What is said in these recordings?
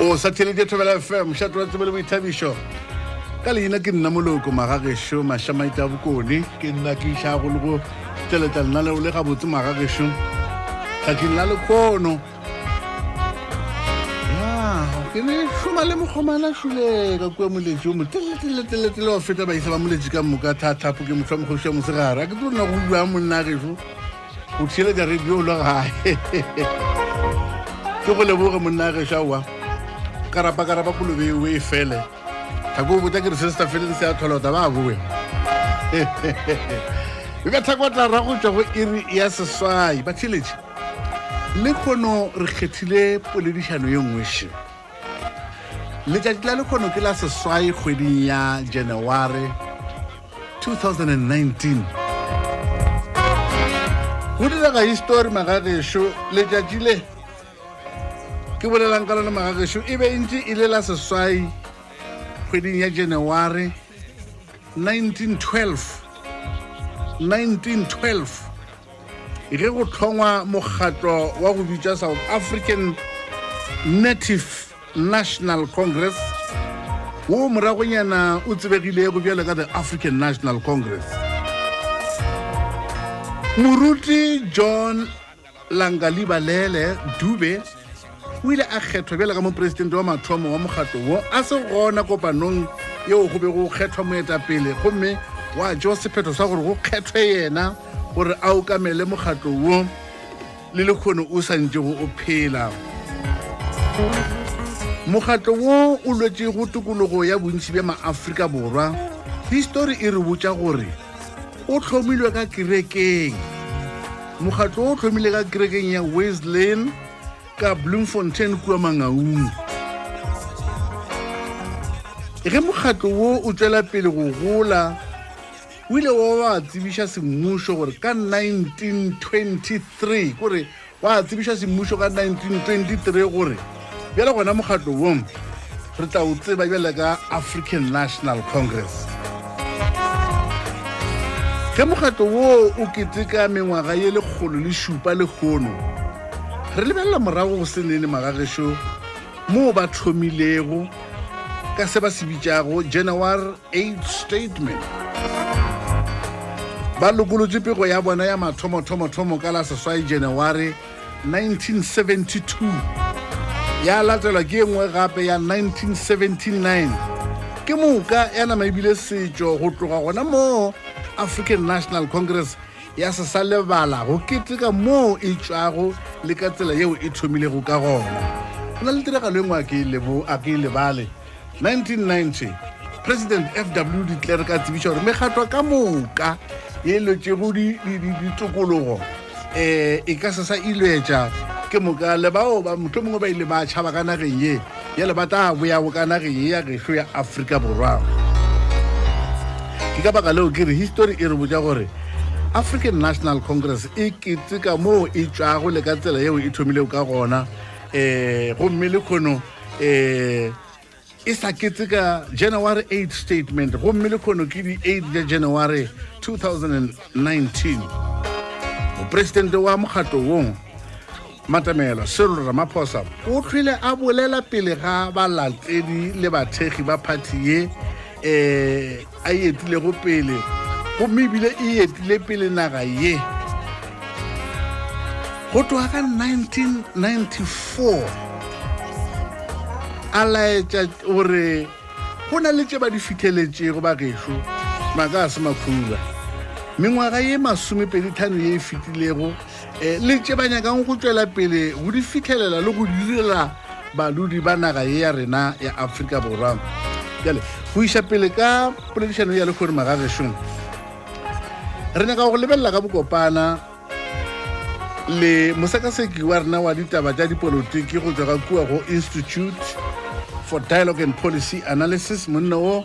o sa theledie thobela fm šatola tsebele boithabišo ka leina ke nna moloko magagešo mašamaita a bokone ke nna ke išago le go tšeleta lena leo le gabotse magagešo tšatšing la lekgono ke ne šoma le mokgomana šule ka kua moletši o moteleteleteletele wa feta baisa ba moletši ka moka thathapo ke motho wa mokgoši wa mosegare a ke tse rona go bua monnageso go theeletša radio lo gae ke go leboge monna geša wa karapakarapa kolobe o e fele thako o botsa ke re se se sa feleng se a tlholota ba boe e ka thako tla ra go tswa go iri ya seswai ba theeletše le kgono re kgethile poledišano ye nngwe še letšatši la lekgono ke la seswai kgweding ya janaware 2019 go direga histori magagešo letšatši le ke bolelang ka lone magagešo e be ntse e le la seswai kgweding ya janaware 1912 1912 ge go tlhongwa mokgatlo wa go bitša south african native national congress wo moragonyana o tsebegilego bjale ka the african national congress moruti john langalibalele dube o ile a kgethwa bjale ga moporesidente wa mathomo wa mokgatlo wo a se gona kopanong yeo go be go kgethwa moetapele gomme wa jo sephetho sa gore go kgethwe yena gore a okamele mokgatlo wo le lekgono o sa ntšego o phela mokgatlo wo o lwetše go tokologo ya bontši bja maaforika borwa histori e re botša gore o tlhomilwe ka kerekeng mokgatlo o tlhomile ka kerekeng ya wesleyan ka bloemfontein kua mangaung ge mokgatlo wo o tswela pele go gola o ile wa wa tsebiša semmušo gore ka 1923 kore wa tsebiša semmušo ka 1923 gore bjale gona mokgatlo wong re tla o tseba bjale ka african national congress ge mokgatlo woo o keteka mengwaga ye lekgolo le šupa le kgono re lebelela morago go senene magagešo moo ba thomilego ka se ba se bitšago january Eighth statement ba lokolotše pego ya bona ya mathomothomothomo ka la seswai janawari 1972 ya latelwa ke e nngwe gape ya 1979 ke moka ya nama ebile setšo go tloga gona moo african national congress ya se sa lebala go keteka moo e tšwago le ka tsela yeo e thomilego ka gona go na le tiragalo e nngwe a ke e lebale 1990 president fw de klerk a tsebiša gore megatwa ka moka e lotšego ditokologo um e ka se sa ilwetša ke moka le bao ba motlho mongwe ba ile ba tšhaba ka nageng ye ya le bata a boyago ka nageng ye ya gešo ya aforika borwa ke ka baka leo ke re histori e re botsa gore african national congress e keteka moo e tšwago le ka tsela yeo e thomilego ka gona um gomme le kgono um e sa ketse ka january 8 statement gomme le kgono ke di-8 ja january 2019 mopresidente wa mokgatlo wong matamelo serolo ramaphosa o tlhwile a bolela pele ga balatedi le bathekgi ba phathi ye um a e etilego pele gomme ebile e etile pele naga ye go tloga ka 1994 a laetša gore go na le tše ba di fitheletšego bagešo maaka a se makhuba mengwaga ye masomepedi thano ye e fetilego e, le tše ba nyakang go tswela pele go di fitlhelela le go direla balodi ba naga ye ya rena ya aforika borwa jale go iša pele ka poledišano ya lekgore magagešong re nyaka go lebelela ka bokopana le mosekaseki wa rena wa ditaba tša dipolotiki go tswa ka kua go institute for dialogue and policy analysis monna wo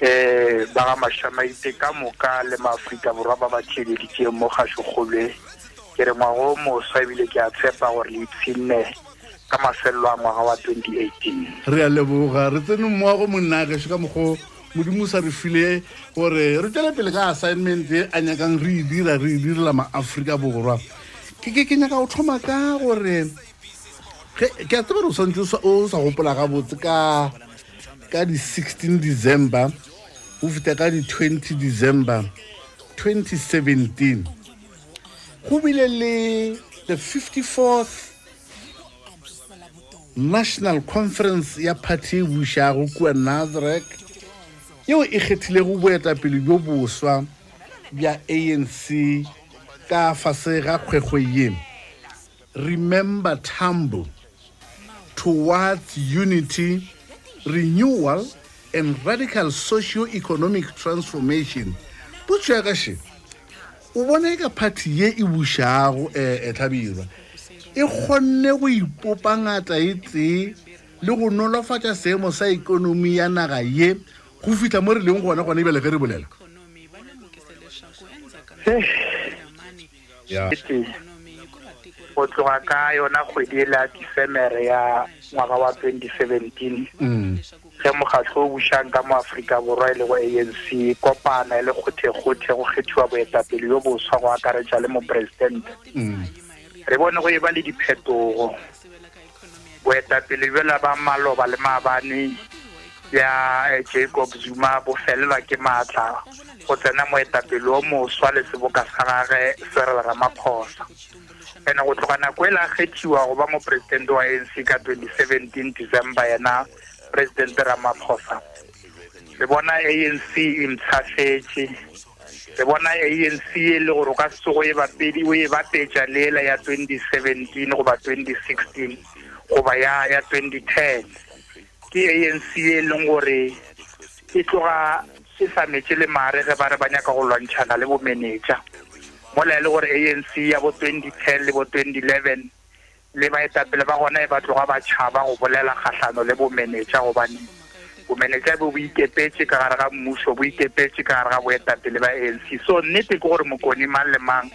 eh ba ga mashamaite ka moka le maaforika borwa ba ba theeleditseng mo gašokgolwe ke re ngwago moswa ebile ke a tshepa gore le ipshinne ka mafelelo a ngwaga wa 2018 re a leboga re tsene mmoago monnageso ka mokgo modimo o sa re file gore re tswele pele ka assignment e a nyakang re e dira re e direla maaforika borwa ke ke ke nyaka go thoma ka gore ke a tseba re o santse o sa gopola gabotse ka ka di 16 december go fita ka di 20 december 2017 go bile le the 54th national conference ya party e bušago kua nazarek yeo e kgethilego boetapele bjo boswa bja anc ka fase ga kgwego ye Remember Tambo, Towards Unity, Renewal and Radical Socio-Economic Transformation. Putso ya ka še, o bona e ka phathi ye e bušago e eh, eh, tlhabirwa e kgonne go ipopa ngata e tsee le go nolofatša seemo sa ikonomi ya naga ye go fitlha mo re leng gona gona ebele ge re bolela eh, ya go tloga ka yona kgwedi e la December ya ngwaga wa 2017 mm. ge mokgatlo o bušang ka mo Afrika Borwa e lego ANC kopana e le kgothekgothe go kgethiwa boetapele yo boswa go akaretša le mopresidente mm. re bone go e ba le diphetogo boetapele bjela ba maloba le maabane ya eh, jacob zuma bo felelwa ke maatla go tsena moetapele o moswa le seboka sa gage serel ramaphosa ene go tloga nako e la kgethiwa go ba moporesidente wa anc ka 2017 december yena presidente ramaphosa re bona anc e mtshafetše re bona anc e le gore o ka sego e bapedi o e bapetša leela ya 2017 goba 2016 goba ya ya 2010 ke anc e leng gore e tloga e sa metse le mare ge ba re ba nyaka go lwantšhana le bomenetša mola e le gore anc ya bo 2010 le bo 2011 le baetapele ba gona e ba tloga ba tšhaba go bolela kgahlano le bomenetša gobane bomenetša bo bo ikepetše ka gare ga mmušo bo ikepetše ka gare ga boetapele ba anc so nnete ke gore mokone mang le mang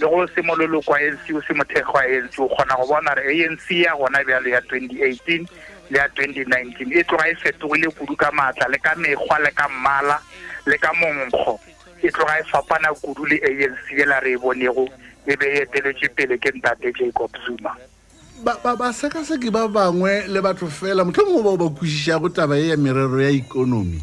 le go se mololoko wa anc o se mothekgo wa anc o kgona go bona gore anc ya gona bjalo ya 2018 le ya 2019 e tloga e fetogile kudu ka maatla le ka mekgwa le ka mmala le ka monkgo e tloga e fapana kudu le anc yela re e bonego e be e eteletše pele ke ntate jacob zuma basekaseki ba bangwe le batho fela motlho mongwe bao ba kwešišago taba e ya merero ya ikonomi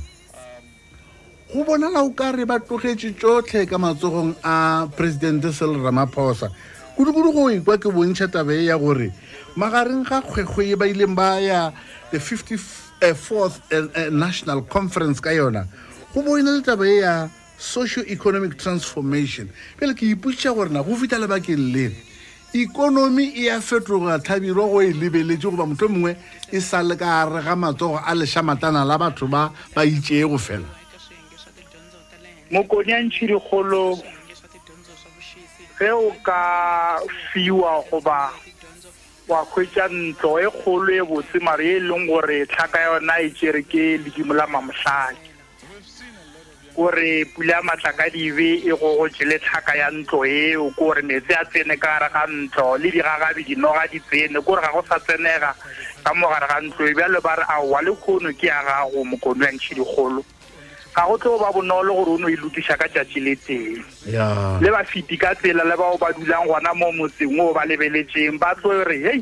go bonala o ka re ba tlogetše tsotlhe ka matsogong a presidente sel ramaphosa kudu-kudu go ekwa ke bontšha taba e ya gore magareng ga kgwekgwe e ba ileng ba ya the 54th eh, eh, national conference ka yona go bo e na le taba e ya socio-economic transformation pele ke ipotšiša gore na go fihla lebakeng le ikonomi e ya fetoga tlhabirwa go e lebeletše goba motho mongwe e sa le ka re ga matsogo a leša matana la batho ba ba itsee go fela mokone a ntšhirikgolo ge o ka fiwa goba wa hwetša ntlo e kgolo e botse mare e leng gore tlhaka yona e tšere ke ledimo la mamohlale gore pula ya matlakadibe e gogotše le tlhaka ya ntlo eo kore metse a tsene ka gare ga ntlo le digagabi dinoga di tsene kore ga go sa tsenega ka mo gare ga ntlo e bjalo ba re aowa le kgono ke ya gago mokono ya ntšhidikgolo ga go tlo ba bonolo gore o no e lokiša ka tšatši le tee le ba fiti ka tsela le bao ba dulang gona mo motseng o ba lebeletšeng ba tlo re hei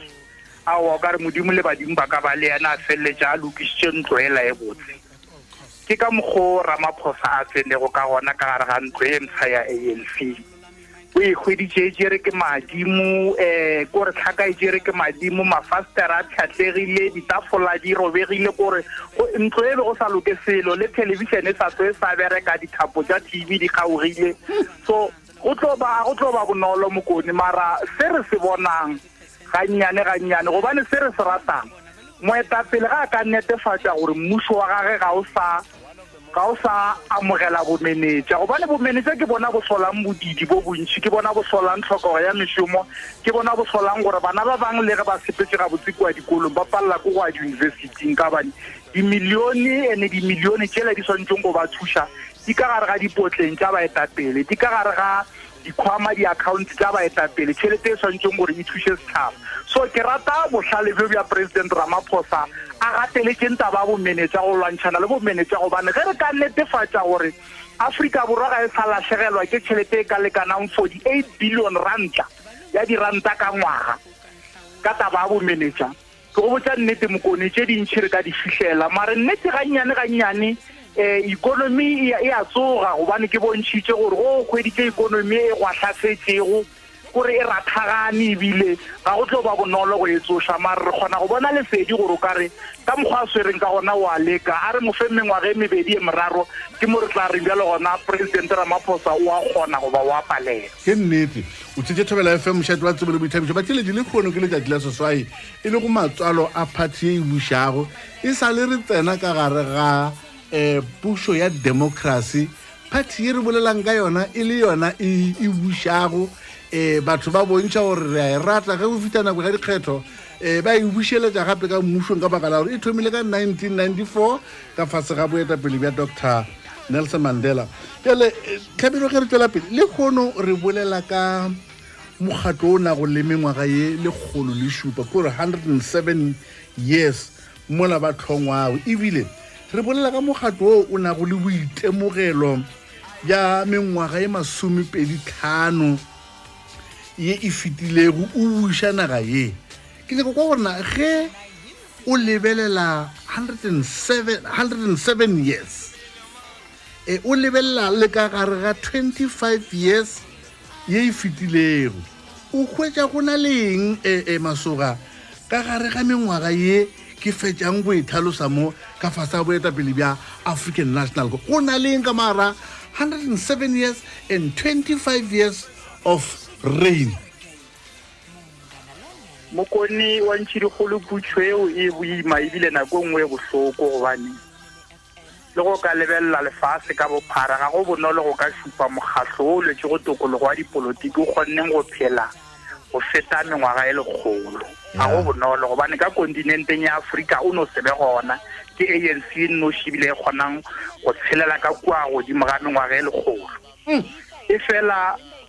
ao ka re modimo le badimo ba ka ba le yena a feleletša a lokišitše ntlo ela e botse ke ka mokgwa o ramaphosa a tsenego ka gona ka gare ga ntlo e msa ya a n c o e hweditše e tšere ke madimo um eh, kore tlhaka e tšere ke madimo mafastera a tlhatlegile ditafola di robegile kore ntlo e be go sa loke selo le television e sa tlo e sa bereka dithapo tša tv di kgaogile so go tlo ba bonolo mokone mara se re se bonang gannyane gannyane gobane se re se ratang moetapele ga a ka netefatša gore mmušo wa gage ga o sa ga o sa amogela bomenetša gobane bomenetša ke bona bo solang bodidi bo bontšhi ke bona bo solang tlhokego ya mešomo ke bona bo solang gore bana ba bangwe le ge ba sepetse gabotse kua dikolong ba palela ko go a diyunibesithing ka bane dimilione ene dimilione tšele di tshwanetseng go ba thuša di ka gare ga dipotleng tša baetapele di ka gare ga dikhwama diakhaonte tsa baetapele tšhelete e tshwanetseng gore e thuše setšhaba so ke rata bohlale bjo bja president ramaphosa a gateletseng taba ya bomenetša go lwantšhana le bomenetša gobane ge re ka netefatša gore aforika borwa ga e sa latlhegelwa ke tšhelete e ka lekanang forty eight billion ranta ya diranta ka ngwaga ka taba ya bomenetša ke go botsa nnete mokone tše dintšhi re ka di fihlela mare nnete gannyane gannyane um ikonomi e a tsoga gobane ke bontšhitše gore go kgweditše ikonomi e gwahlasetsego kore e rathagane ebile ga go tlo ba bonolo go e tsoša mare re kgona go bona lesedi gore o ka re ka mokgwa a swereng ka gona o a leka a re mofe mengwaga e mebedi e moraro ke mo re tla reng bjalo gona presidente ramaphosa o a kgona goba o a palela ke nnete o tsitse thobela fm mošate wa tsebo le boithabišo ba tšheledi le kgono ke letšatši la seswai e le go matswalo a phathi e e bušago e sa le re tsena ka gare ga um pušo ya democracy phathi e re bolelang ka yona e le yona e, e bušago um batho ba bontšha gore re a e rata ge go fitlha nako ya dikgetho um ba e bušeletša gape ka mmušong ka baka la gore e thomile ka 1994 ka fase ga boetapele bja doctor nelson mandela pele eh, tlhabelo ge re tswela pele le kgono re bolela ka mokgatlo o nago le mengwaga ye le kgolo le šupa ko re 107 years mola ba tlhongwago ebile re bolela ka mokgatlo o o nago le boitemogelo ya mengwaga ye masomepedi tlhano ye e fetilego o buša naga ye ke nyako kwa gorena ge o lebelela 107, 107 years e o lebelela le ka gare ga 25 years ye e fetilego o hwetša go na leng e e masoga ka gare ga mengwaga ye ke fetšang go e thalosa mo ka fasa boetapele bja african national go na leng ka mara 107 years and 25 years of rain mokone wa ntšhidikgolo putšho eo e boima ebile nako e nngwe e bohloko gobane le go ka lebelela lefase ka bophara ga go bonolo go ka supa mokgatlho o lwetse go tokologo wa dipolotiki o kgonneng go phela go feta mengwaga e lekgolo ga go bonolo gobane ka kontinenteng ya aforika o no sebe gona ke a n c e nnošibile e kgonang go tshelela ka kua godimo ga mengwaga e lekgolo hmm. e fela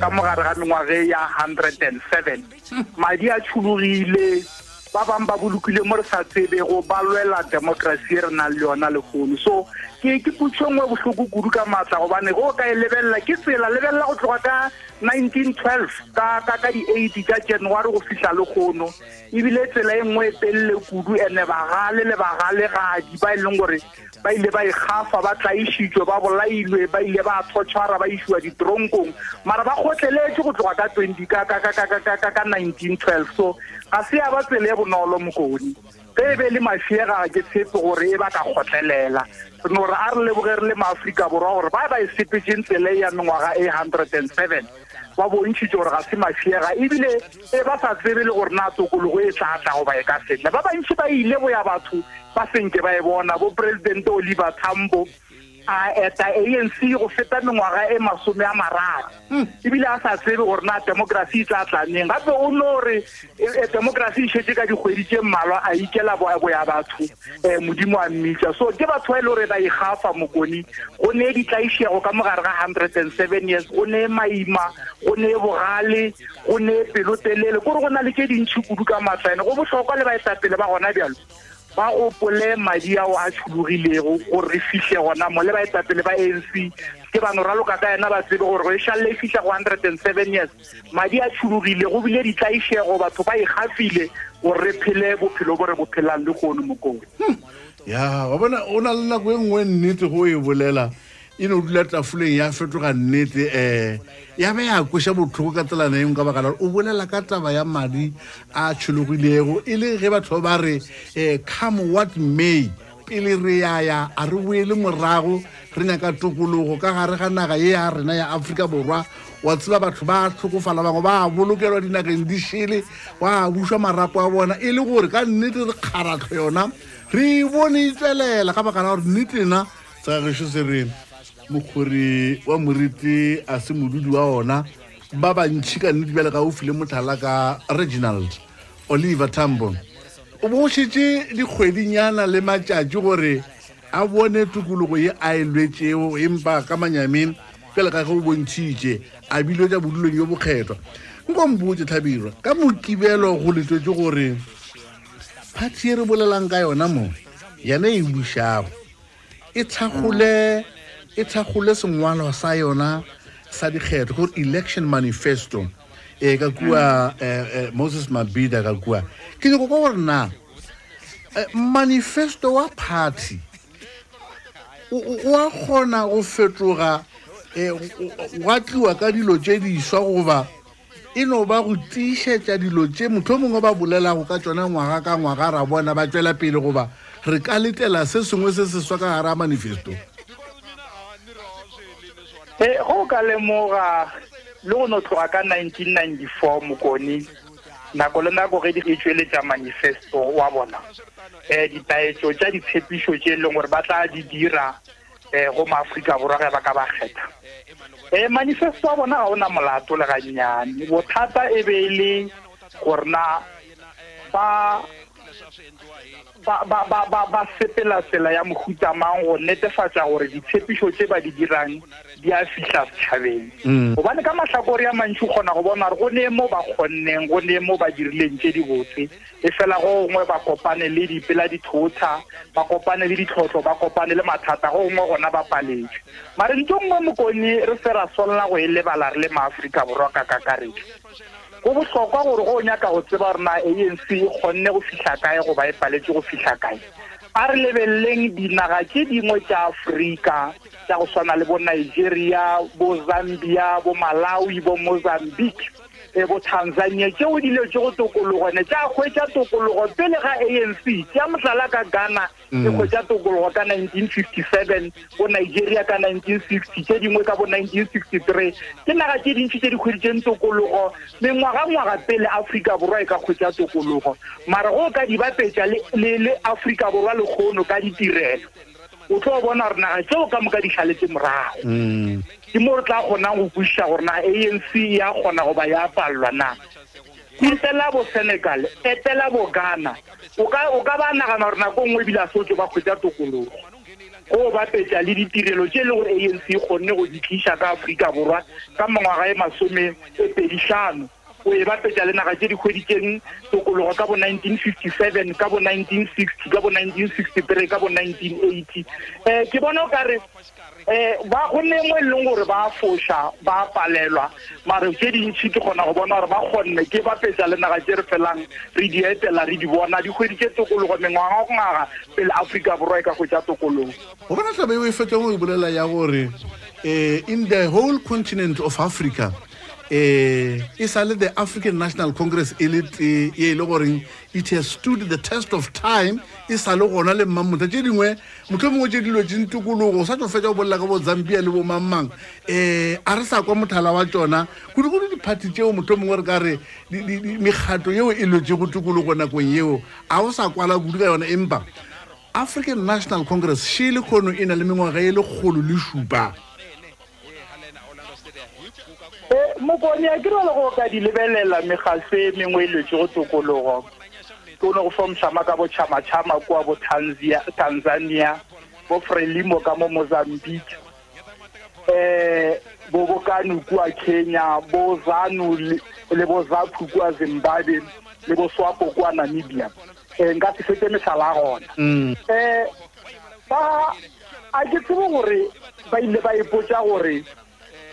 ka mogare ga mengwage ya 107 madi a tšhologile ba bangwe ba bolokile mo re sa tsebego ba lwela democracy e re nang le yona lehono so ke ke putšho nngwe bohloko kudu ka maatla gobane go ka e lebelela ke tsela lebelela go tloga ka 1912 ka ka ka di-eighty tša january go fihla lehono ebile tsela e nngwe e telele kudu ene bagale le bagalegadima e leng gore ba ile ba ikgafa ba tlaišitšwe ba bolailwe ba ile ba thotšhwara ba išiwa ditronkong mara ba kgotleletse go tloga ka 20 ka 1912 so ga se ya ba tsele e bonolo mokone ge e be le mafiega ke tshepe gore e ba ka kgotlelela re no re a re leboge re le maaforika borwa gore ba ba e sepetseng tsele ya mengwaga e 107 ba bontšhitše gore ga se mafiega ebile e ba sa tsebe le gore na tokologo e tla tla goba e ka setla ba bantši ba ile go ya batho ba senke ba e bona bo presidente oliver tambo a eta anc go feta mengwaga e masome a mararo hmm. ebile a sa tsebe gore na democracy e tla tlaneng gape o no re e, e, democracy e šetse ka dikgwedi tše mmalwa a ikela boya batho um modimo a mmitsa so ke batho ba e le gore ba ikgafa mokoni go ne ditlaišego ka mogare ga hundred and seven years go ne maima go ne bogale go ne pelotelele kore go na le tse dintšhi kudu ka matlane go botlhokwa le baetapele ba gona bjalo ba gopole madi ao a tšhologilego gore re fihle gona mo le baetapele ba a n c ke bano raloka ka yena ba tsebe gore go e šalele e fitlha go hundred and seven years madi a tšhulugile go bile ditlaišego batho ba ikgafile gore re phele bophelo bo re bo phelang le kgono mokong hmm. ya wa bona o na le nako e nngwe nnete go e bolela e ne o dula tafoleng ya fetoga nnete um ya be ya kweša botlhoko ka tselana engwe ka baka la gore o bolela ka taba ya madi a tšhologilego e le ge batho ba ba re um come what may pele re yaya a re boele morago re nyaka tokologo ka gare ga naga ye ya rena ya aforika borwa wa tseba batho ba tlhokofala bangwe ba bolokelwa dinageng di šele ba bušwa marapo a bona e le gore ka nnete re kgaratlho yona re e bone e tswelela ka baka la gore nnetena tsa gešo se re mokgori wa moriti a se modudi wa ona ba bantšhi ka nnete bjale ga o file motlhala ka reginald oliver tambo o bo šetše dikgwedinyana le matšatši gore a bone tokologo ye a e lwetšego empa ka manyameng fela ka ge o bontšhitše a bile tša bodulong yo bokgethwa nko mpotse tlhabirwa ka mokibelo go letšwetse gore phathi e re bolelang ka yona mo yane e bušago e tlhagole e tlhagole sengwalo sa yona sa dikgetho gore election manifesto e ka kua eh, eh, moses mabida ka kua ke nyako ka gore na eh, manifesto wa party wa kgona go fetoga wa tliwa ka dilo tse diswa goba e no ba go tiišetša dilo tše motho o mongwe ba bolelago ka tšona ngwaga ka ngwaga ra bona ba tšwela pele goba re ka letela se sengwe se seswa ka gare a manifesto e go ka lemoga le go no tloga ka 1994 mokone nako le nako ge di e tšweletša manifesto wa bona um ditaetso tša ditshepišo tše e leng gore ba tla di dira um go maaforika borwa ge ba ka ba kgetha um manifesto wa bona ga o na molato le gannyane bothata e be e le gorena ba ba sepela tsela ya mohuta mang go netefatsa gore ditshepišo tse ba di dirang di a fihla setšhabeng mm. gobane ka mahlakore ya mantši kgona go bona gore go ne mo ba kgonneng go ne mo ba dirileng tse dibotse e fela gongwe ba kopane le dipela dithotha ba kopane le ditlhotlho ba kopane le mathata gongwe gona ba paletše mare nto nngwe mokone re se ra swanela go e lebala re le maaforika borwa ka kakaretso go bohlokwa gore go nyaka go tseba gore na anc e kgonne go fihla kae goba e paletse go fihla kae a re lebeleleng dinaga tše dingwe tša aforika tša go swana le bo nigeria bo zambia bo malawi bo mozambique e bo tanzania tšeo di letšego tokologo ne tša hwetša tokologo pele ga anc tea motlala ka ghana e mm. hwetša tokologo ka 1957 bo nigeria ka 1960 tše dingwe ka bo 1963 ke naga tše dintši tše di hweditšeng tokologo mengwagangwaga pele afrika borwa e ka hwetša tokologo mara go ka di bapetša le afrika borwa lekgono ka ditirelo o tlo bona gore naga tseo ka moka di tlhaletse morago mm. ke mo re tla kgonang go kwešiša gore na anc ya kgona goba ya palelwa na etela bo senegal etela bo ghana o ka ba nagana gore nako nngwe ebile a sotso ba kgwetsa tokologo go ba petsa le ditirelo tse e le gore anc e kgonne go di tlisa ka aforika borwa ka mangwaga e masome e peditlhano o e bapetša le naga tše di hweditseng tokologo ka bo 1957 ka bo 1960 ka bo 1963 ka bo 1980 um ke bona o kare um ba go nengwe e leng gore ba foša ba palelwa mare tše dintšhi ke kgona go bona gore ba kgonne ke bapetša le naga tše re felang re di etela re di bona di hweditše tokologo mengwaga go ngaga pele aforika borwa e ka hwetša tokologo go bona tlabe o e fetong o e bolela ya gore um in the whole continent of africa eh e sa le the african national congress e le tee ye e le goreng it has stood the test of time e sa le gona le mmamotha tše dingwe motlho mongwe tše dilo tšeng tokologo o sa tso fetsa go bolela ka bozambia le bomangmang um eh, a re sa kwa mothala wa tsona kudu kudu diphathi tšeo motlho mongwe re ka re mekgato yeo e lotse go tokologo nakong yeo a o sa kwala kudu ka yona empa african national congress šele kgono e na le mengwaga e le kgolo le šupa e mokone a kira le go ka di lebelela megase mengwe iletše go tokologo ke one go fomšama ka botšhamatšhama kua bo tanzania bo frelimo ka mo mozambique um bo bokanu kua kenya bo zanu le bo zaphu kua zimbabwe le bo swapo kua namibia um nka se fete mehlala gona um mm. eh, ba a ke tsebo gore ba ile ba ipotsa gore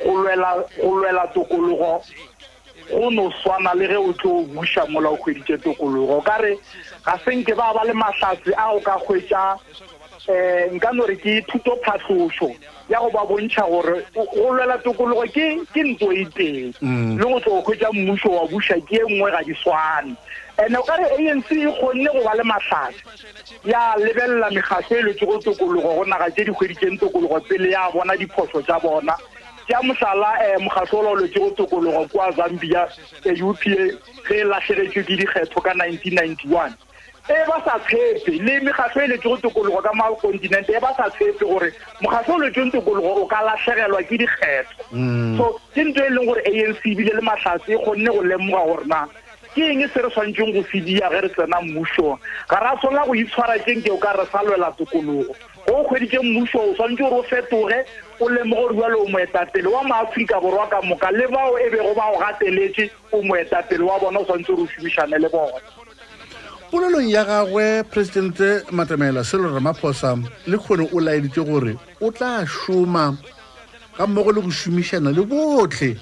go lwela go lwela tokologo go no swana le ge o tlo buša mola o kgweditše tokologo ka re ga senke ba ba le mahlatse a o ka kgwetša eh nka no re ke thuto phatlhošo ya go ba bontšha gore go lwela tokologo ke ke ntlo e teng mm. le go tlo kgwetša mmušo wa buša ke e nngwe ga di swane ene o ka re anc e kgonne go ba le mahlatse ya lebelela mekgaso e letsogo tokologo go naga tše di hweditseng tokologo pele ya bona diphoso tša bona tša mohlala um eh, mokgaso o laoletsego tokologo kwa zambia e eh, upa ge e lahlegetšwe ke dikgetho ka 1991 e ba sa tshepe le mekgatlho e letsogo tokologo ka makontinente e ba sa tshepe gore mokgatlho o letsong tokologo o ka latlhegelwa ke dikgetho mm. so ke nto e leng gore anc ebile le matlhatse e kgonne go lemoga gorena ke eng se re tshwanetseng go se dia ge re tsena mmusong ga ra tshwanela go itshwara keng ke o ka re sa lwela tokologo go o kgweditse mmuso o tshwanetse gore o fetoge o lemoge gore jalo o moetapele wa maaforika borwa ka moka le bao e bego ba o gateletse o moetapele wa bona o tshwanetse gore o šomišane le bona polelong ya gagwe presidente matamela selo ramaphosa le kgone o laeditse gore o tla šoma ga mmogo le go šomišana le botlhe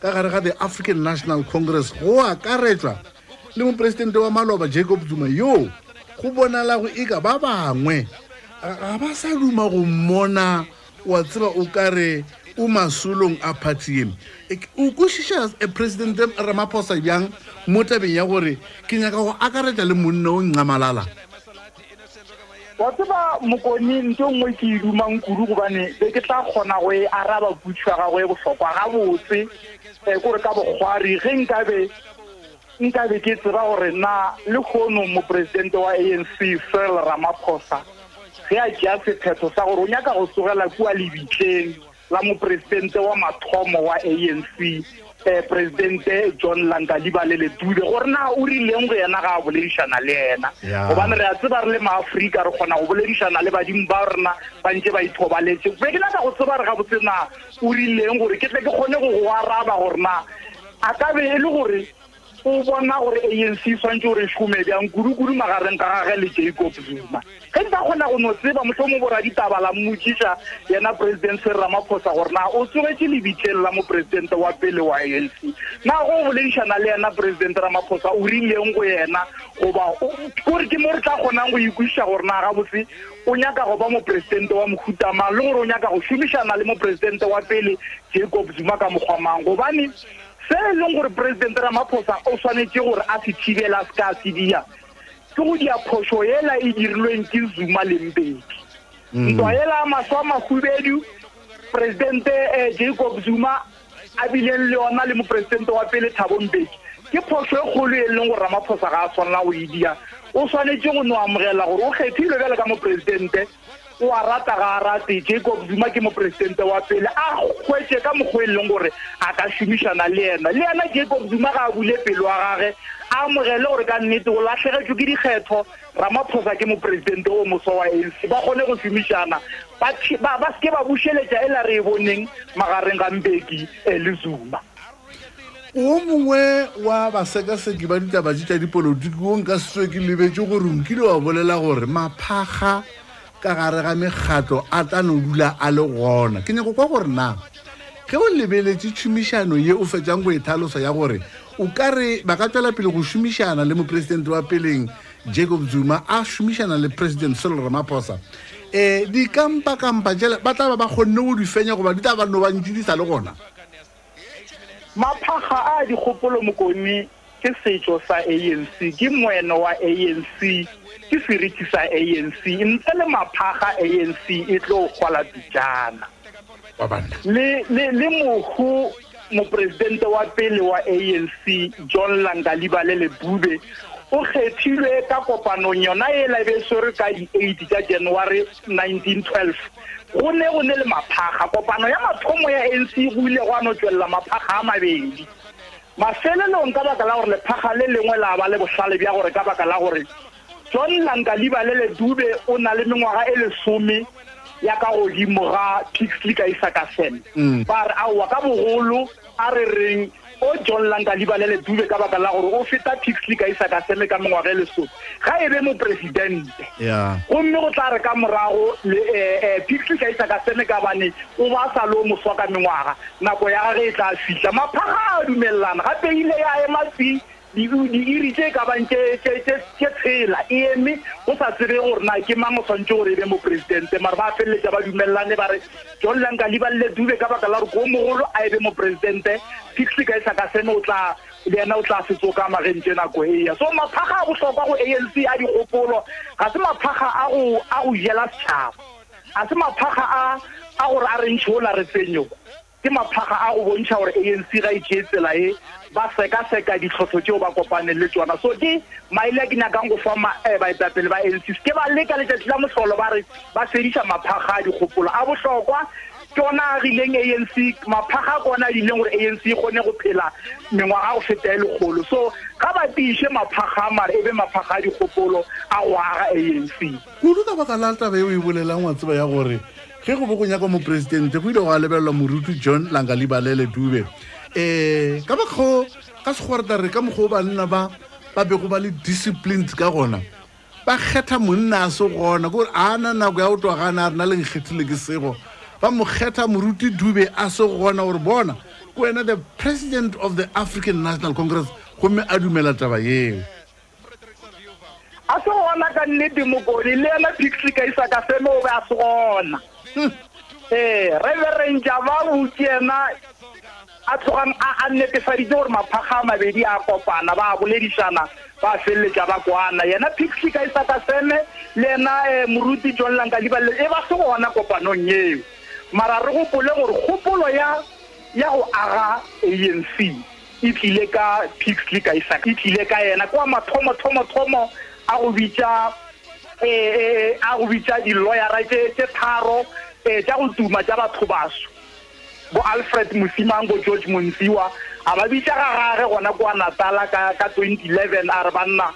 ka gare ga the african national congress go akaretšwa le moporesidente wa maloba jacob zuma yoo go bonala go eka ba bangwe ga ba sa duma go mmona wa tseba o ka re o masolong a party eno o kwešiša eh, president ramaphosa bjang mo tabeng ya gore ke nyaka go akaretša le monna o ncamalala wa tseba mokone nto nngwe ke e dumang kudu gobane be ke tla kgona go e araba putšho ya gago e bohlokwa gabotse um kore ka bokgwari ge nkabe nkabe ke tseba gore na le kgono moporesidente wa a n c srel ramaphosa ge a jea sephetho sa gore o nyaka go tsogela kua lebitleng la mopresidente wa mathomo wa anc eh, presidente john langaliba le letude gore na o rileng go yena ga a boledišana le yena Ya. gobane re a tseba re le maaforika re kgona go boledišana le badimo ba rena ba ntse ba ithobaletse be ke laka go tseba re ga botsena o rileng gore ke tle ke kgone go go araba gore na a ka be e le gore o bona gore anc e tshwanetse gore e šome bjang kudu-kudu magareng ka gage le jacob zuma ge nka kgona go no tseba motlho mo bora ditaba la mmotsiša yena president se ramaphosa gore na o tsogetše lebitleng la mopresidente wa pele wa anc na go boledišana le yena president ramaphosa o rileng go yena goba kore ke mo re tla kgonang go ikwešiša gore na gabotse o nyaka go ba mopresidente wa mohutamang le gore o nyaka go šomišana le mopresidente wa pele jacob zuma ka mokgwa mang gobane se e leng gore presidente ramaphosa o swanetše gore a se thibela a se ka se dia ke go dia phošo ela e dirilweng ke zuma le mbeki mm. ntwa ela a maswa a mahubedu presidente um eh, jacob zuma a bileng le yona le mopresidente wa pele thabo mbeki ke phoso e kgolo e leng gore ramaphosa ga a tshwanela go e dia o swanetše go no amogela gore o kgethilwe bjale ka mopresidente o a rata ga a rate jacob zuma ke moporesidente wa pele a hwetse ka mokgwa e leng gore a ka šomišana le ena le ena jacob zuma ga a bule pelo wa gage a amogele gore ka nnete o latlhegetswe ke dikgetho ramaphosa ke moporesidente o moso wa anc ba kgone go šomišana ba se ke ba bušeletša e la re e boneng magareng ga mbeki eh, le zuma o mongwe wa basekaseki ba ditaba tše tša dipolotiki o nka setswe ke lebetse gore o kile wa bolela gore maphaga ka gare ga mekgatlo a tla no dula a le gona ke nyako kwa gore na ge o lebeletse tšhomišano ye o fetsang go e thalosa ya gore o ka re ba ka tswela pele go šomišana le moporesidente wa peleng jacob zuma a šomišana le president solo ramaphosa um dikampakampa jela ba tla ba ba kgonne go di fenya goba di tla ba no bantši di sa le gona Maphaga a dikgopolo Mokoni ke setšo sa ANC, ke moeno wa ANC, ke seriti sa ANC. Ntle le maphaga ANC e tlo kgwala pitšana. Le, le, le mohu mopresidente wa pele wa ANC John Langalibale Lebube o kgethilwe ka kopanong yona e la be swere ka di-8 tša January 1912 go ne go ne le maphaga kopano ya mathomo ya anc go ile go ano tswelela maphaga a mabedi mafelelong ka baka la gore lephaga le lengwe la ba le bohlale bja gore ka baka la gore john lankaliba le ledube o na le mengwaga e lesome ya ka godimo ga pixley ka isaka sen mm. ba re aowa ka bogolo A re reng o John Langaliba le Ledube ka baka la gore o feta Pixley ka isa ka seme ka mengwaga e lesome ga e be mopresidente yeah. gomme go tla re ka morago le eh, eh, Pixley ka isa ka seme ka bane o ba sa lo moswa ka mengwaga nako ya gage e tla fihla maphaga a dumelelana gape ile ya ema tsing diiri tse ka bang tse tshela e eme go sa tsebe gore na ke mang o tshwanetse gore e be moporesidente mare ba feleletsa ba dumelelane ba re john lanka di balele dube ka baka la gore ko mogolo a e be moporesidente sixty ka e sa ka seme o tla le ena o tla se tsoka magentse nako eya so maphaga a bohlokwa go anc a dikgopolo ga se maphaga a go jela setšhaba ga se maphaga a gore a re ntshola re tsenyo Ke maphaga a go bontšha gore ANC ga e tšee tsela e ba sekaseka ditlhotlho tšeo ba kopaneng le tsona so ke maele a ke nyakang go fa eh, baetapele ba ANC ke ba leka letšatši la mohlolo ba re ba fediša maphaga a dikgopolo a bohlokwa ke ona a rileng anc maphaga ke ona a rileng gore anc e kgone go phela mengwaga go feta e legolo so ga ba tiše maphaga a mare e be maphaga a dikgopolo a go aga anc kudu ka baka la taba e o e bolelang wa tseba ya gore ge go bo go nyakwa moporesidente go ile go a lebelelwa morutu john langalibalele dube um ka bakgo ka segwareta re ka mokgwa o banna ba ba bego ba le disciplined ka gona ba kgetha monna a se gona kore a na nako ya go twagana a rena le nkgethile ke sego ba mo kgetha moruti dube a se gona gore bona ke wena the president of the african national congress gomme a dumela taba yeo a se gona ka nnete mokoni le yena pixi ka isa ka seme o be a se gona hmm. ee reverentja ba butse ena a tlogang a netefaditse gore maphaga a mabedi a kopana ba boledišana ba feleletša ba kwana yena pixi ka isa ka seme le yena um eh, moruti john lankadibalele e ba se gona kopanong eo mara re gopole gore kgopolo ya ya go aga anc e tlile ka pixley ka isa e tlile ka yena kwa mathomo thomo thomo a go bitša eh, eh, eh, a go bitša di-lawyera tše tharo um tša go tuma tša batho baso bo alfred mosimang bo george montsiwa a ba bitša ga gage gona kwa natala ka 2011 a re banna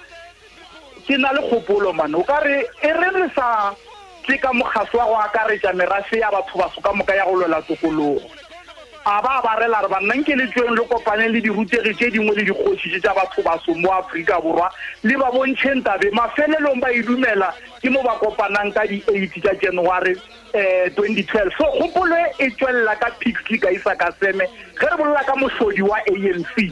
ke na le kgopolo mane o ka re e re re sa tse ka mokgasi wa go akaretša merafe ya batho baso ka moka ya go lwela tokologo a ba ba rela re banna nke le tsweng le kopane le dirutegi tše dingwe le dikgošiši tša batho baso mo aforika borwa le ba bontšheng tabe mafelelong ba e dumela ke mo ba kopanang ka di-eight tša january um twenty twelve so kgopolo e tswelela ka pixley ka isa ka seme ge re bolela ka mohlodi wa a n c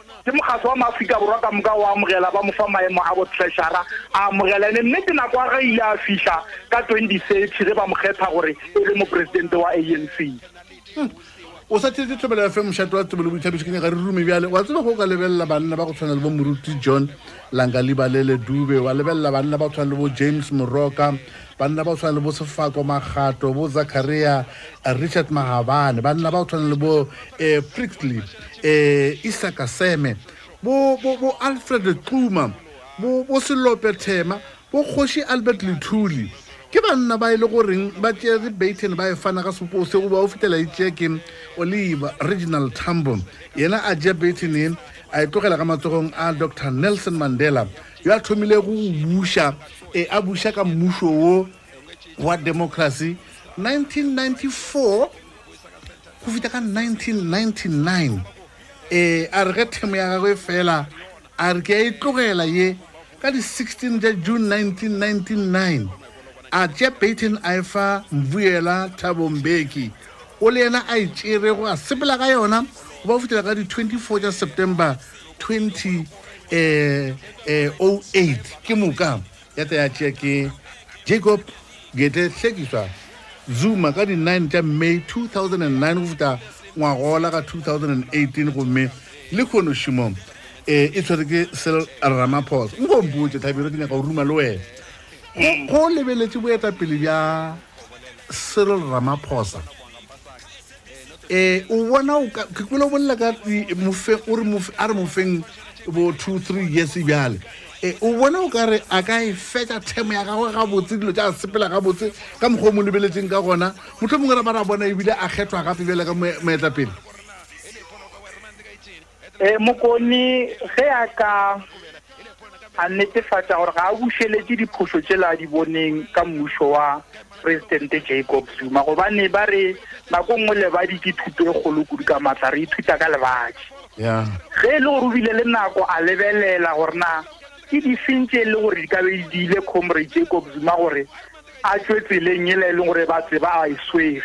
ke mokgatlo wa maaforika borwa ka moka o amogela ba mo fa maemo a botleshara a amogelene mme ke nako a ga ile a fitlha ka 2030 ge ba mo kgetha gore e le moporesidente wa anc hmm. o sa thetse tlhobelo ya fe mošato wa tsebelo boithabiso ke nyaka re rume bjale wa tseba go ka lebelela banna ba go tshwana le bo moruti john langalibalele dube wa lebelela banna ba go tshwana le bo james moroka banna ba o tshwana le bo sefako magato bo zacharia eh, richard mahabane banna ba o tshwana le bo um eh, prickley um eh, isaka seme bo alfred xuma bo selope thema bo kgoši albert lethuli ke banna ba e le goreng ba tšere baton ba e fana ka sepo se goba o fetela e tšea ke olive regional tambo yena a ja baton e a e tlogela ka matsogong a dr nelson mandela yo a tlhomile go buša e a buša ka mmušo wo wa democracy 1994 go fita ka 1999 e a re ge themo ya gagwe fela a re ke a e tlogela ye ka di-16 tša june 1999 a tšea baton a efa mvuyela thabombeki o le yena a e tšerego a sepela ka yona go ba go fitela ka di-24 tša september 2008 eh, eh, oh ke moka ya tla ya tšea ke jacob getle hlekiswa zuma ka di-9 tša may 2009 go feta ngwagola ka 2018 gomme le kgono šimong eh, e tshwere ke sel ramaphosa nkompotse thabiro ke nyaka go ruma le wena go lebeletse boetapele bja sel ramaphosa eh o bona o ka ke kwele o bolela ka mofe o re mofe a re mofeng bo 2 3 years bjale eh o bona o ka re a ka e fetsa themo ya gagwe ga botse dilo tsa sepela ga botse ka mokgwa mo lebeletseng ka gona motho mongwe ra ba ra bona e bile a kgethwa gape bjale ka moetla pele e mokoni ge a ka a netefatša gore ga a bušeletše diphoso tše la di boneng ka mmušo wa presidente jacob zuma gobane ba re nako nngwe lebadi ke thuto e kgolo kudu ka maatla re ithuta ka lebadi ge e le gore o bile le nako a lebelela gore na ke difeng tse e le gore di ka be di ile comrade jacob zuma gore a tswe tseleng e la e leng gore ba tseba a e swere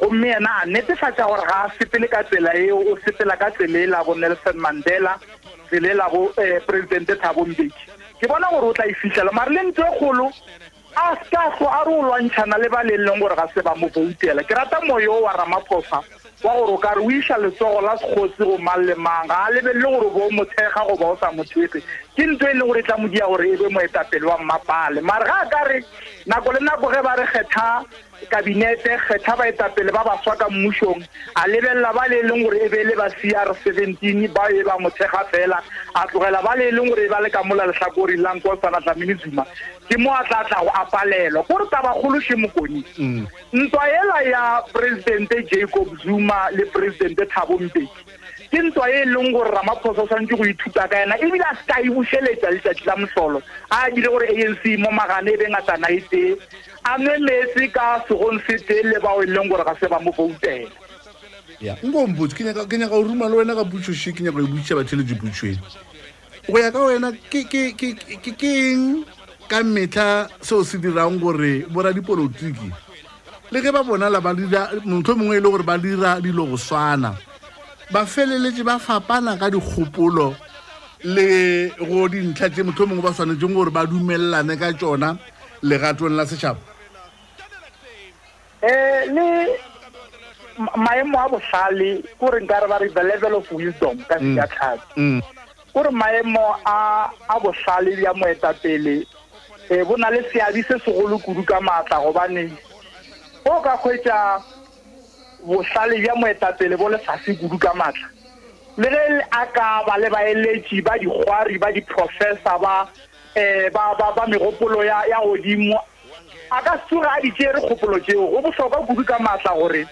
gomme yena a netefatša gore ga a sepele ka tsela eo o sepela ka tsela e la bo nelson mandela tsela e la bo um eh, presidente thabo mbeki ke bona gore o tla e fitlhela mare le ntse kgolo a ska tlo a re o lwantšhana le ba le leng gore ga se ba mo boutela ke rata moyo wa ramaphosa wa gore o ka re o iša letsogo la sekgotsi go mang le mang ga a lebelele gore o bo o mothekga goba o sa mothekge ke nto e leng gore e tla modia gore e be moetapele wa mmapale mare ga a ka re nako le nako ge ba re kgetha kabinete kgetha baetapele ba baswa ka mmušong a lebelela ba le e leng gore e be le ba cr 17 ba e ba mothekga fela a tlogela ba le e leng gore e ba le ka mola letlhakori la nkosana dlamini zuma ke mo a tla tlago a palelwa ko re tabakgološe mokoni mm. ntwa ela ya presidente jacob zuma le presidente thabo mpeki ke ntwa e leng gore ramaphosa o tshwanetse go ithuta ka yena ebile a seka e bušeletša letšatši la mohlolo a dire gore anc mo magane e be ngatana e tee a nwe meetse ka segong se tee le bao e leng gore ga se ba mo boutela nkompotse ke nyaka go ruma le wena ka putsoše ke nyaka go botsisa batheletso putsoeng go ya ka wena ke eng ka metlha seo se dirang gore boradipolotiki le ge ba bonala ba dira motlho mongwe e le gore ba dira dilo go swana ba feleletse ba fapana ka dikgopolo le go dintlha tse motlho mongwe ba tshwanetseng gore ba dumelelane ka tsona legatong la setšhaba eh le maemo a bohlale ko re nka re ba re the level of wisdom ka se ya tlhabi mm. ko re maemo a a bohlale ya moetapele e eh, bona le seabi se segolo kudu ka maatla gobane o ka kgwetsa bohlale ya moetapele bo lefase kudu ka maatla le ge a ka ba le baeletši ba dikgwari ba diprofessor ba um ba, ba, ba megopolo ya, ya godimo a ka tsoga a di tšere kgopolo tšeo go bohlokwa kudu ka maatla gore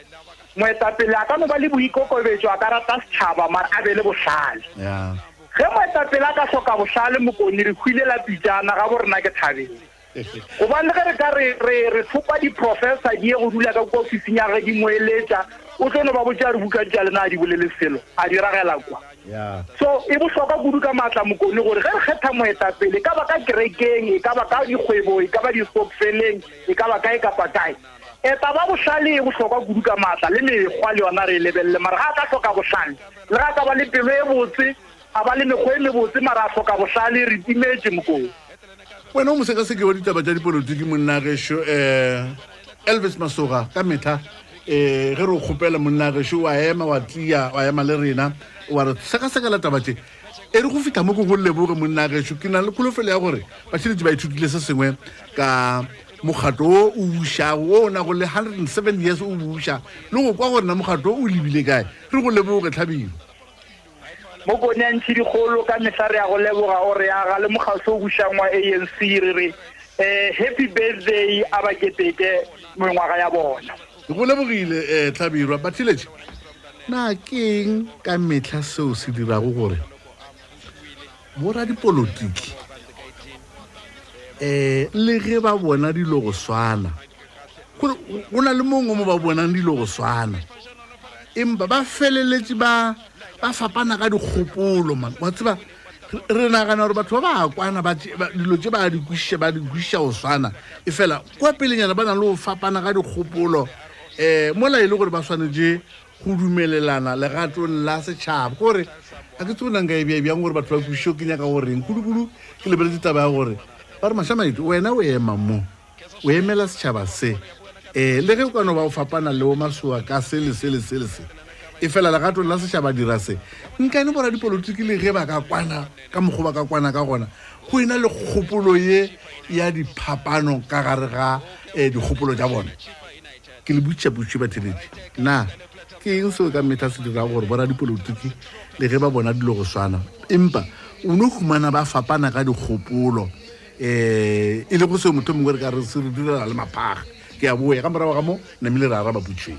moetapele a ka no ba le boikokobetso a ka rata setšhaba mara a be le bohlale yeah. ge moetapele a ka hloka bohlale mokone re hwile la pitšana ga bo rena ke thabeng gobane ge re ka re thopa diprofessor di ye go dula ka kwa ofising ya ge di moeletša o tlo no ba botša re buka ditša lena a di bolele selo a di ragela kwa so e bohlokwa kudu ka maatla mokone gore ge re kgetha moetapele e ka ba ka kerekeng e ka ba ka dikgwebo e ka ba dispokfeleng e ka ba kae kapa kae eta ba bohlale e bohlokwa kudu ka maatla le mekgwa le yona re e lebelele mara ga a ka hloka bohlale le ga a ka ba le pelo e botse a ba le mekgwa e mebotse mara a hloka bohlale re timetse mokone wena o mosekaseke wa ditaba tša dipolotiki monnageso um eh, elvis masoga ka metlha um eh, ge re o kgopela monnageso wa ema wa tlia wa ema le rena wa re sekasekela taba tse e re go fitlha mo kongwe leboge monnageso ke na le kholofelo ya gore bašheletši ba ithutile se sengwe ka mokgatlo o o bušago o o nago le hundred and seven years o buša le go kwa gore na mokgatlo o o lebile kae re go leboge tlhabile mo bone a ntšhi dikgolo ka mehla re ya go leboga o re aga le mokgatlho o bušang wa anc re re um happy birthday a ba keteke mengwaga ya bona go lebogile um tlhabirwa bathiletše na keng ka mehla seo se dirago gore Boradipolotiki um le ge ba bona dilo go swana gore go na le mongwe mo ba bonang dilo go swana empa ba feleletše ba ba fapana ka dikgopolo man wa tseba re nagana gore batho ba ba kwana dilo tse ba di kwišiša ba di kwišiša go swana e fela kwa pelenyana ba na le go fapana ka dikgopolo um mola e le gore ba swanetse go dumelelana legatong la setšhaba gore a ke tsona nka e bja bjang gore batho ba kwišo ke nyaka goreng kudukulu ke lebeletse taba ya gore ba re mašamaedi wena o ema mo o emela setšhaba se um le ge o ka no ba o fapana le o masoa ka se le se le se le se e fela legatong la setšhaba dira se nkane bora dipolotiki le ge ba ka kwana ka mokgo ba ka kwana ka gona go ena le kgopolo ye ya diphapano ka gare ga um dikgopolo tša bone Ke le butša butše batheletši, na ke eng seo ka mehla se dirago gore boradipolotiki le ge ba bona dilo go swana empa o no humana ba fapana ka dikgopolo um e le go seo motho mongwe re ka re se re direla le maphaga ke a boya ka morago ga mo namile re araba butšeng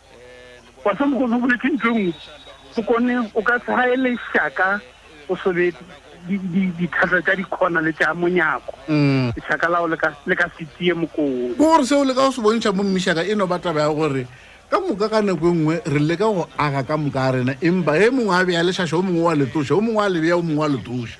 Kwasa mokone o boletse ntlo nngwe. Mokone o ka se gae lešaka o sobe dithata tša dikgona le tša monyako mm. lešaka lao le ka setie mokone. Ko gore seo le ka go se bontšha mo mmešaka e no ba taba ya gore ka moka ka nako e nngwe re leka go aga ka moka a rena empa e mongwe a beya lešaša o mongwe wa letoša o mongwe a lebeya o mongwe wa letoša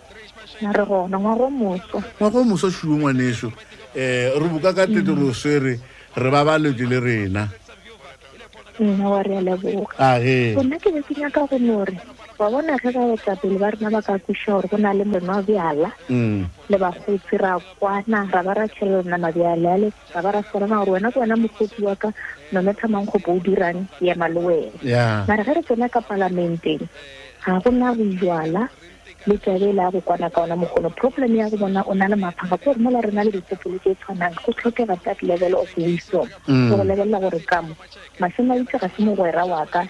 a re gona ngwago moso ngwago moso šuo ngwaneso um eh, re boka ka tete re o swere re ba ba letse le rena nna wa re a leboga age gona ke be ke nyaka go nore wa bona ge ba etsa pele ba rena ba ka kuša gore go na le meno a bjala mm. le bagotsi ra kwana ra ba ra tšhelelana mabjale ale ra ba ra swarana gore wena ke wena mokgotsi wa ka none thamang kgopo o dirang yema le wena mare ge re tsena ka palamenteng ga go na bojala le tšabe la go kwana ka ona mogolo problem ya go bona o na le mapha ga gore mola re na le dikgopolo tse tshwanang go tlhokega that level of wisdom mm. go go lebelela gore kamo masema itse ga se mogwera wa ka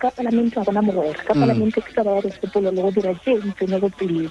ka palamente ga gona mogwera ka mm. palamente ke taba ya dikgopolo le go dira tse itsene go peleng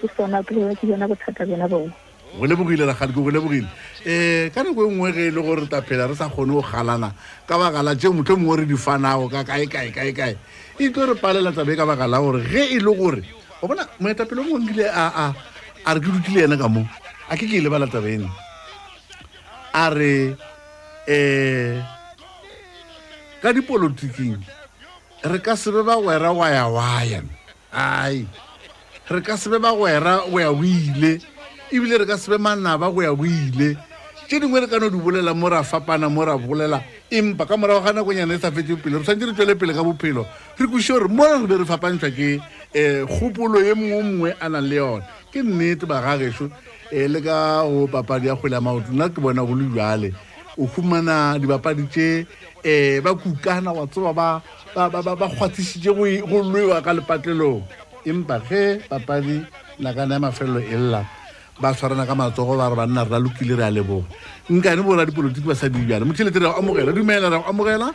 ke sona ke bona ke bona bothata bjona bone go lebogile ragadi ke go lebogile um ka nako e nngwe ge e le gore ta phela re sa kgone go galana ka baka la tšeo motlho mongwe re di fanago ka kae kae kae kae e tlo re palela tabe ka baka la gore ge e le gore o bona moetapelo mongwe nkile a a re ke dutile ena ka moo a ke ke e lebala tabe eno a re um ka dipolotiking re ka sebe ba gwera wa ya waya ai re ka sebe ba gwera go ya boile ebile re ka sebe manaba go ya boile tše dingwe re ka no di bolela mo ra fapana mo ra bolela empa ka morago ga nakonyana e sa fetse pele re tshwanetse re tswele pele ka bophelo re kuse gore mo re be re fapantšhwa ke um eh, kgopolo ye mongwe mongwe a nang le yone ke nnete bagageso um eh, le ka go papadi ya kgwele ya maoto nna ke bona go le jale o humana dibapadi tše um ba kukana wa tseba ba kgwathisitše go lwewa ka lepatlelong empa ge papadi nakana ya mafelelo e lla ba tshwarana ka matsogo ba re banna re la lokile re a leboga nkane bo radipolotiki ba sa dibjale motšhelete re amogela dumela re amogela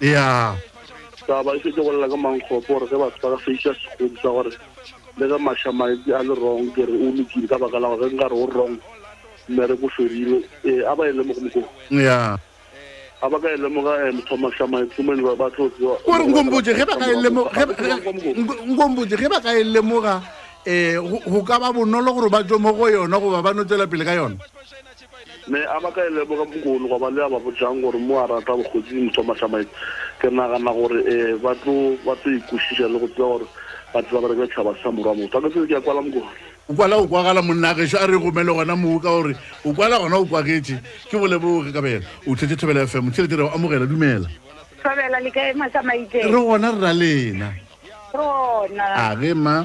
ya ka ba se ke bolela ka mankgopo gore ge batho ba ka feisa sekgodi sa gore le ge mašamaedi a le wrong ke re o lokile ka baka la gore ge nkare o wrong mme re ko fedile ee a ba e lemogo mokoo ya a ba ka e lemoga um thomašamaetumene ba tlo tsewa o re nkompotse ge ba ka e lemoga ge ba- ge- nko- nkompotse ge ba ka e lemoga um go ka ba bonolo gore ba tswe mo go yona goba ba no tswela pele ka yona ne a ba ka e leboga bokone goba le a ba botšang gore mo a rata bokgotsi mothomashamae ke nagana gore um eh, ba tlo ba tlo ikwešiša le go tseba gore ba tseba ba reka tšhaba sa morwa motho a ka seo ke a kwala mokone o kwala o kwagala monnageso a re gomele gona moo ka gore o kwala gona o kwagetse ke boleboge ka bena o tlhetse thobela fm tšhelete re go amogela dumela thobela le kae masamaiteng re gona re ra lena rona a ge ma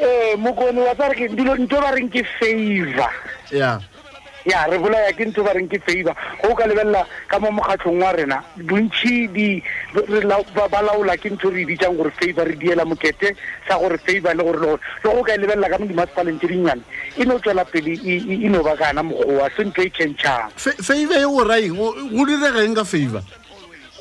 ee mokone wa tsare dilo nto ba reng ke favor ya ya re bolaya ke nto ba reng ke favor go ka lebelela ka mo mokgatlhong wa rena bontšhi di ba laola ke nto re e bitsang gore favor re diela mokete sa gore favor le gore le gore le go ka e lebelela ka mo dimasepaleng tse dinnyane e no tswela pele e, e, e no ba kana mokgowa se nto e changchang favor e go rayeng go direga eng ka favor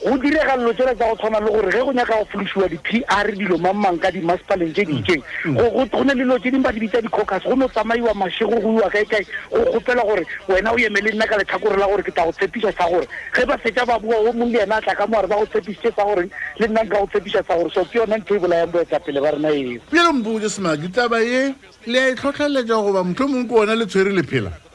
go direga lelo tsela tsa go tshwana le gore ge go nyaka go fološiwa di-pr dilo mangmang ka dimasepaleng tse di ikeng mm. mm. go ne le lo tse dingwe ba di bitsa di-cocus go no tsamaiwa mashego go iwa kae kae go kgopela gore wena o eme le nna ka letlhakore la gore ke tla go tshepiša sa gore ge ba fetsa ba bua o mong le yena a tla ka moare ba go tshepisitše sa gore le nna nka go tshepiša sa gore so ke yona ntho e bolayang boetapele ba rena eo pele mpotse semaki taba ye le a e tlhotlheletša goba motlho mongwe ke ona le tshwere lephela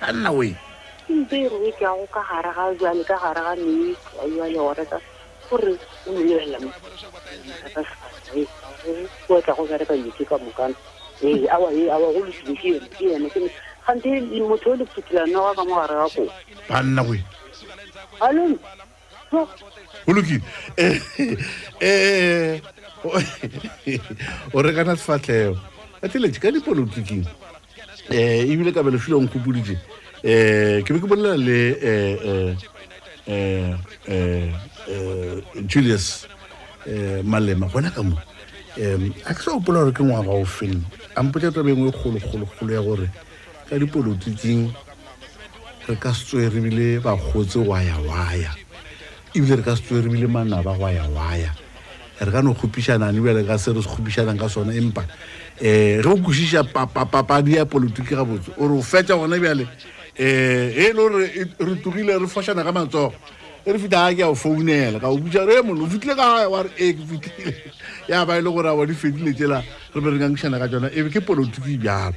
a nna we ke mpe e roe ke yago ka gare ga jale ka gare ga mei wa jale wa reka gore o molelela o tla go bereka dilo tse ka mokana ee awa ee awa go lokile ke ene ke ene ke ene gante motho o le phuthulanoga ka mo gare ga koo banna we alone go lokile um o re kana sefatlhego a tleletše ka dipolotiking um ebile ka belefile o nkgopoditše um ke be ke bolela le um julius um malema gona ka mo um a ke sa gopola gore ke ngwaga o feng a mpotsa taba engwe e kgolokgolokgolo ya gore ka dipolotiking re ka se tsoe re bile bakgotse waya-waya ebile re ka se tsoe re bile manaba waya-waya re ka no kgopišanang le bjale ka se re se kgopišanang ka sona empa um ge o kwešiša papadi ya politiki ga botse o re o fetša gona bjale um e le gore e, re tlogile re fošana ka matsogo e re fita a ke a o founela ka o butsa re mono o fitlile ka gae wa re ee ke fitile ya ba e le gore a wa di fedile tsela re be re ngangišana ka tsona ebe ke politiki bjalo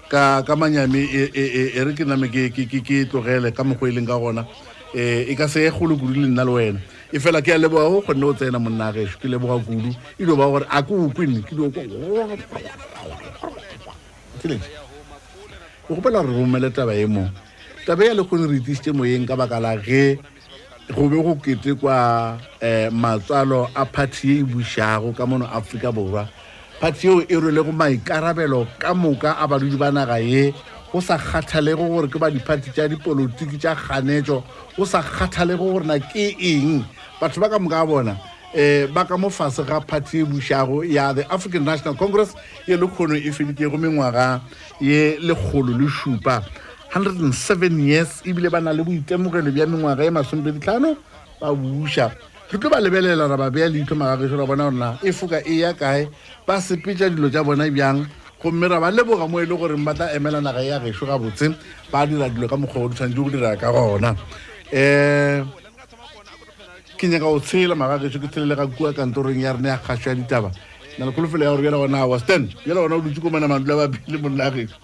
ka ka manyami e, e, e, e re ke name ke tlogele ka mokgwa e leng ka gona um e ka se ye golo kudu le nna le wena e fela ke a leboga go kgonne go tsena monna gešo ke leboga kudu e dio ba gore a ke okwe nne ke dio ke gopela re romele taba e mong taba ya le kgone re itsisitse moyeng ka baka la ge go be go ketekwa um matswalo a phathi ye e bušago ka mono aforika borwa phathi yeo e rwele go maikarabelo ka moka a badudi ba naga ye go sa kgathalego gore ke ba diphathi tša dipolotiki tša kganetšo go sa kgathalego gore na ke eng batho ba ka moka a bona um ba ka mo fase ga phathi e bušago ya the african national congress ye le kgono e feditšego mengwaga ye lekgolo le šupa 107 years ebile ba na le boitemogelo bja mengwaga ye masomepeditlhano ba buša re tlo ba lebelela ra ba beya leitlho magageso ra bona gorena e foka e ya kae ba sepetša dilo tša bona bjang gomme ra ba leboga mo e le goreng ba tla emela naga ya gešo gabotse ba dira dilo ka mokgwa o di tshwanetse go dira ka gona um ke nyaka go tshela magageso ke tshelele ga kua kantorong ya rena ya kgaso ya ditaba na le kgolofelo ya gore bjela gona awa stan bjela gona o dutse ko manamandula ba bile monnageso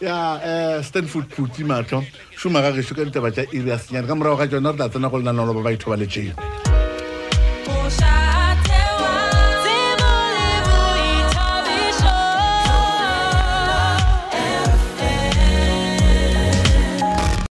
ya um stan food putse matlho šoma gageso ka ditaba tša iri ya senyane ka morago ga tsona re tla tsena go lenanolo ba ba ithobaletseng